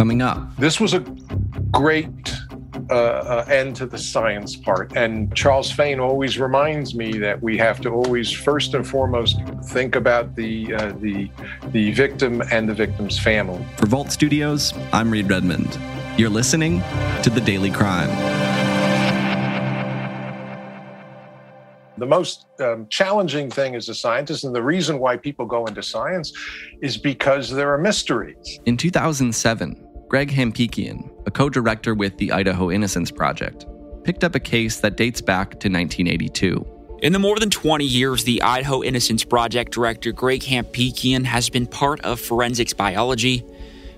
Coming up. This was a great uh, uh, end to the science part. And Charles Fain always reminds me that we have to always, first and foremost, think about the uh, the the victim and the victim's family. For Vault Studios, I'm Reed Redmond. You're listening to the Daily Crime. The most um, challenging thing as a scientist, and the reason why people go into science, is because there are mysteries. In 2007, Greg Hampikian, a co director with the Idaho Innocence Project, picked up a case that dates back to 1982. In the more than 20 years, the Idaho Innocence Project director Greg Hampikian has been part of forensics biology.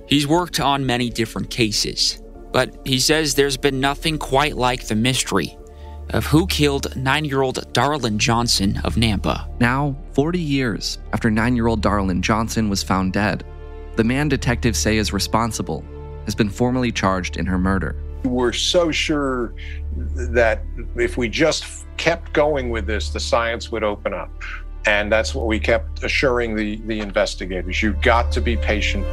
He's worked on many different cases, but he says there's been nothing quite like the mystery of who killed nine year old Daralyn Johnson of Nampa. Now, 40 years after nine year old Daralyn Johnson was found dead, the man detectives say is responsible has been formally charged in her murder. We're so sure that if we just kept going with this, the science would open up. And that's what we kept assuring the, the investigators. You've got to be patient.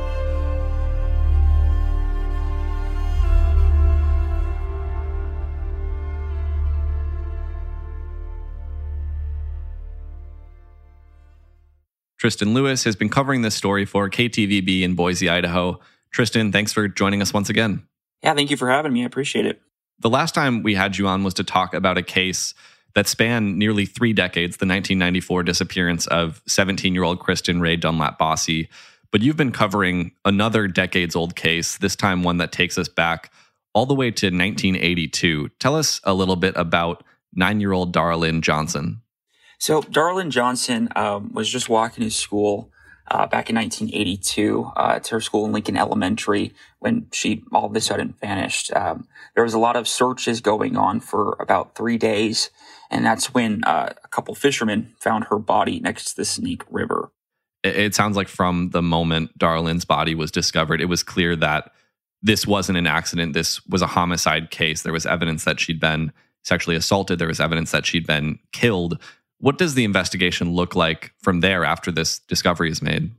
Tristan Lewis has been covering this story for KTVB in Boise, Idaho. Tristan, thanks for joining us once again. Yeah, thank you for having me. I appreciate it. The last time we had you on was to talk about a case that spanned nearly three decades the 1994 disappearance of 17 year old Kristen Ray Dunlap Bosse. But you've been covering another decades old case, this time one that takes us back all the way to 1982. Tell us a little bit about nine year old Daralyn Johnson. So, Daralyn Johnson um, was just walking to school uh, back in 1982 uh, to her school in Lincoln Elementary when she all of a sudden vanished. Um, there was a lot of searches going on for about three days, and that's when uh, a couple fishermen found her body next to the Snake River. It sounds like from the moment Daralyn's body was discovered, it was clear that this wasn't an accident. This was a homicide case. There was evidence that she'd been sexually assaulted. There was evidence that she'd been killed. What does the investigation look like from there after this discovery is made?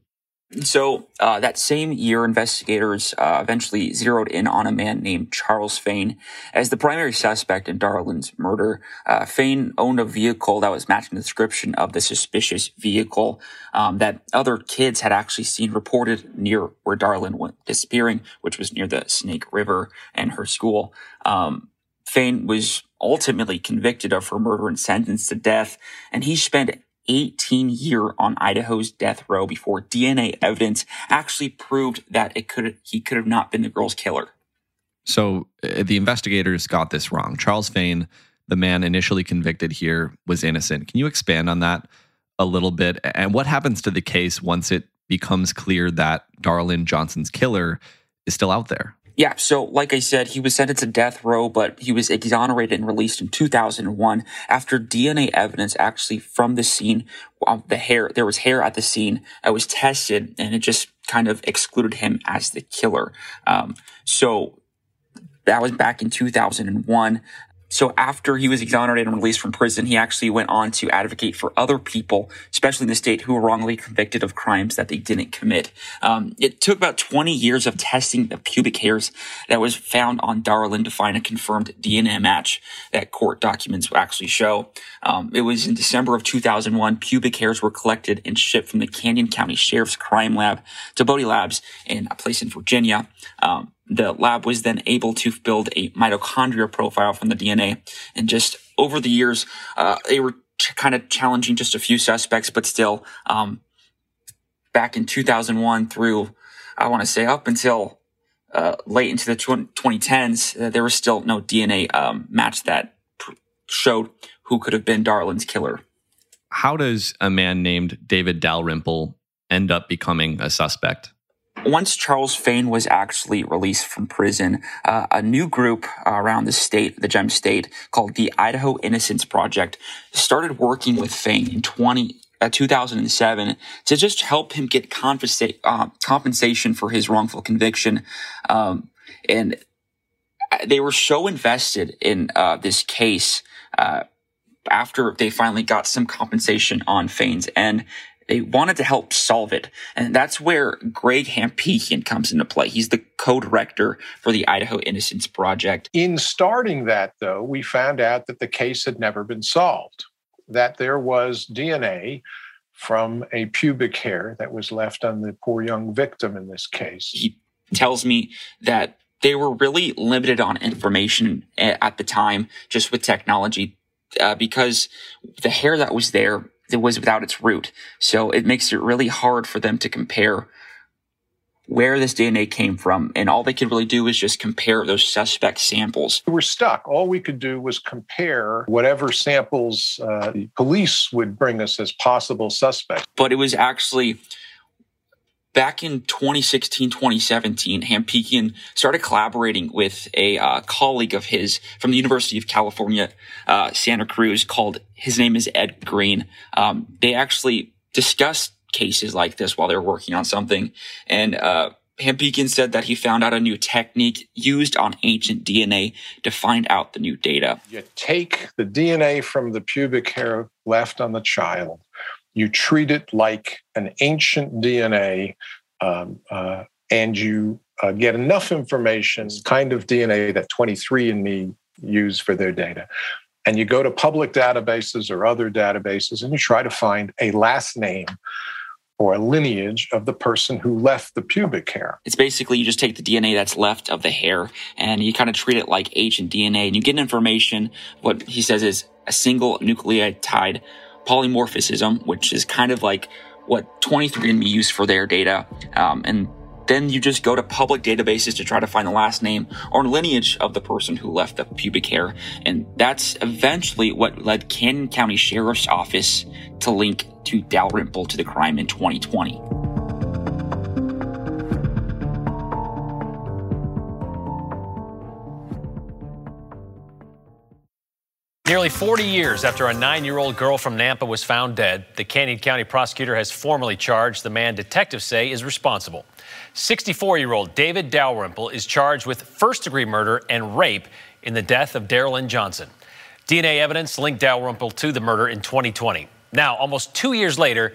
So uh, that same year, investigators uh, eventually zeroed in on a man named Charles Fain as the primary suspect in Daralyn's murder. Uh, Fain owned a vehicle that was matching the description of the suspicious vehicle um, that other kids had actually seen reported near where Daralyn went disappearing, which was near the Snake River and her school. Um, Fain was ultimately convicted of her murder and sentenced to death, and he spent 18 year on Idaho's death row before DNA evidence actually proved that it could he could have not been the girl's killer. So uh, the investigators got this wrong. Charles Fain, the man initially convicted here, was innocent. Can you expand on that a little bit? And what happens to the case once it becomes clear that Daralyn Johnson's killer is still out there? Yeah, so like I said, he was sentenced to death row, but he was exonerated and released in 2001 after DNA evidence actually from the scene, um, the hair, there was hair at the scene, it was tested and it just kind of excluded him as the killer. Um, so that was back in 2001. So after he was exonerated and released from prison, he actually went on to advocate for other people, especially in the state, who were wrongly convicted of crimes that they didn't commit. Um, it took about 20 years of testing the pubic hairs that was found on Daralyn to find a confirmed DNA match that court documents actually show. Um, it was in December of 2001, pubic hairs were collected and shipped from the Canyon County Sheriff's Crime Lab to Bode Labs in a place in Virginia. Um, the lab was then able to build a mitochondria profile from the DNA. And just over the years, uh, they were ch- kind of challenging just a few suspects, but still, um, back in 2001 through, I want to say up until uh, late into the tw- 2010s, uh, there was still no DNA um, match that pr- showed who could have been Daralyn's killer. How does a man named David Dalrymple end up becoming a suspect? Once Charles Fain was actually released from prison, uh, a new group uh, around the state, the Gem State, called the Idaho Innocence Project, started working with Fain in 20, uh, 2007 to just help him get uh, compensation for his wrongful conviction. Um, and they were so invested in uh, this case uh, after they finally got some compensation on Fain's end They wanted to help solve it. And that's where Greg Hampikian comes into play. He's the co-director for the Idaho Innocence Project. In starting that, though, we found out that the case had never been solved, that there was DNA from a pubic hair that was left on the poor young victim in this case. He tells me that they were really limited on information at the time, just with technology, uh, because the hair that was there it was without its root. So it makes it really hard for them to compare where this DNA came from. And all they could really do is just compare those suspect samples. We were stuck. All we could do was compare whatever samples uh, the police would bring us as possible suspects. But it was actually back in 2016, 2017, Hampikian started collaborating with a uh, colleague of his from the University of California, uh, Santa Cruz, called, his name is Ed Green. Um, they actually discussed cases like this while they were working on something. And, uh, Hampikian said that he found out a new technique used on ancient DNA to find out the new data. You take the DNA from the pubic hair left on the child, you treat it like an ancient DNA, um, uh, and you uh, get enough information, kind of DNA that 23andMe use for their data. And you go to public databases or other databases and you try to find a last name or a lineage of the person who left the pubic hair. It's basically you just take the DNA that's left of the hair and you kind of treat it like ancient DNA and you get information. What he says is a single nucleotide polymorphism, which is kind of like what 23andMe used for their data. Um, and then you just go to public databases to try to find the last name or lineage of the person who left the pubic hair. And that's eventually what led Canyon County Sheriff's Office to link to Dalrymple to the crime in 2020. Nearly 40 years after a nine year old girl from Nampa was found dead, the Canyon County prosecutor has formally charged the man detectives say is responsible. 64 year old David Dalrymple is charged with first degree murder and rape in the death of Daralyn Johnson. DNA evidence linked Dalrymple to the murder in 2020. Now, almost two years later,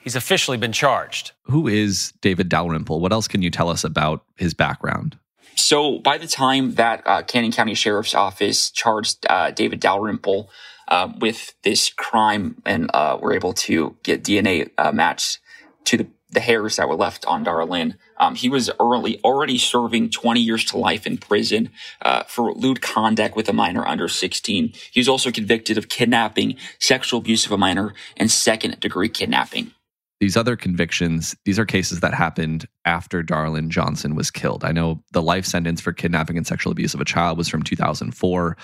he's officially been charged. Who is David Dalrymple? What else can you tell us about his background? So by the time that uh, Canyon County Sheriff's Office charged uh, David Dalrymple uh, with this crime and uh, were able to get DNA uh, matched to the, the, hairs that were left on Daralyn, um, he was early already serving 20 years to life in prison uh, for lewd conduct with a minor under 16. He was also convicted of kidnapping, sexual abuse of a minor, and second degree kidnapping these other convictions, these are cases that happened after Daralyn Johnson was killed. I know the life sentence for kidnapping and sexual abuse of a child was from 2004.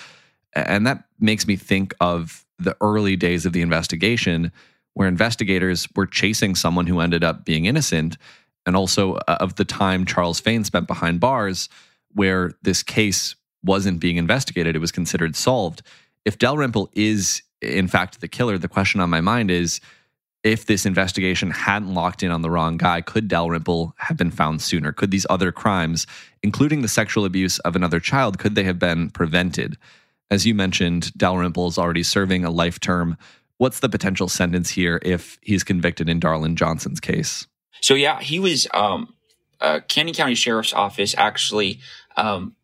And that makes me think of the early days of the investigation where investigators were chasing someone who ended up being innocent, and also uh, of the time Charles Fain spent behind bars where this case wasn't being investigated, it was considered solved. If Dalrymple is, in fact, the killer, the question on my mind is if this investigation hadn't locked in on the wrong guy, could Dalrymple have been found sooner? Could these other crimes, including the sexual abuse of another child, could they have been prevented? As you mentioned, Dalrymple is already serving a life term. What's the potential sentence here if he's convicted in Daralyn Johnson's case? So yeah, he was um, uh, Canyon County Sheriff's Office actually um,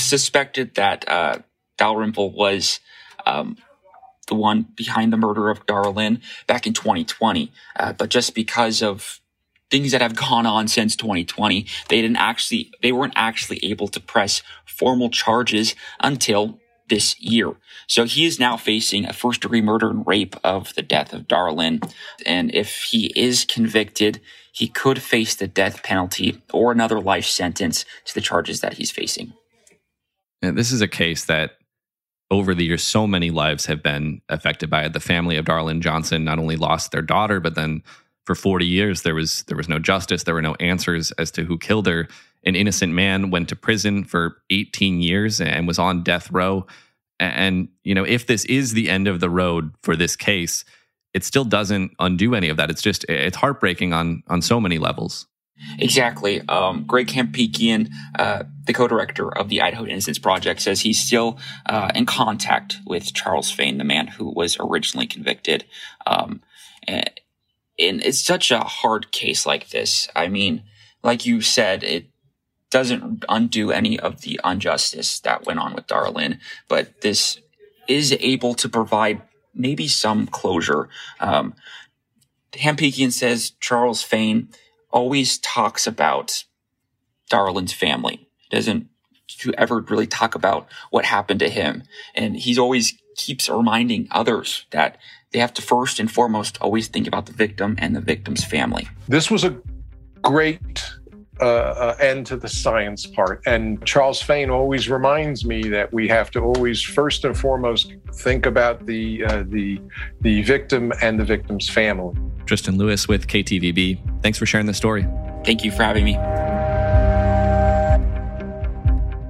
suspected that uh, Dalrymple was um, the one behind the murder of Daralyn back in 2020. Uh, but just because of things that have gone on since 2020, they didn't actually, they weren't actually able to press formal charges until this year. So he is now facing a first degree murder and rape of the death of Daralyn. And if he is convicted, he could face the death penalty or another life sentence to the charges that he's facing. And this is a case that over the years, so many lives have been affected by it. The family of Daralyn Johnson not only lost their daughter, but then for 40 years there was there was no justice. There were no answers as to who killed her. An innocent man went to prison for 18 years and was on death row. And you know, if this is the end of the road for this case, it still doesn't undo any of that. It's just it's heartbreaking on on so many levels. Exactly. Um, Greg Hampikian, uh, the co-director of the Idaho Innocence Project, says he's still uh, in contact with Charles Fain, the man who was originally convicted. Um, and it's such a hard case like this. I mean, like you said, it doesn't undo any of the injustice that went on with Daralyn, but this is able to provide maybe some closure. Um, Hampikian says Charles Fain always talks about Daralyn's family. He doesn't ever really talk about what happened to him. And he's always keeps reminding others that they have to first and foremost always think about the victim and the victim's family. This was a great uh, uh, end to the science part. And Charles Fain always reminds me that we have to always first and foremost think about the uh, the the victim and the victim's family. Tristan Lewis with KTVB. Thanks for sharing the story. Thank you for having me.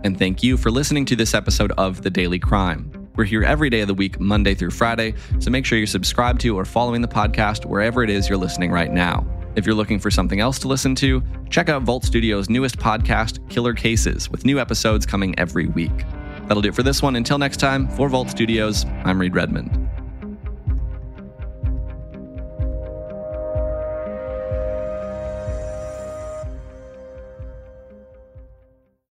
And thank you for listening to this episode of The Daily Crime. We're here every day of the week, Monday through Friday, so make sure you're subscribed to or following the podcast wherever it is you're listening right now. If you're looking for something else to listen to, check out Vault Studio's newest podcast, Killer Cases, with new episodes coming every week. That'll do it for this one. Until next time, for Vault Studios, I'm Reed Redmond.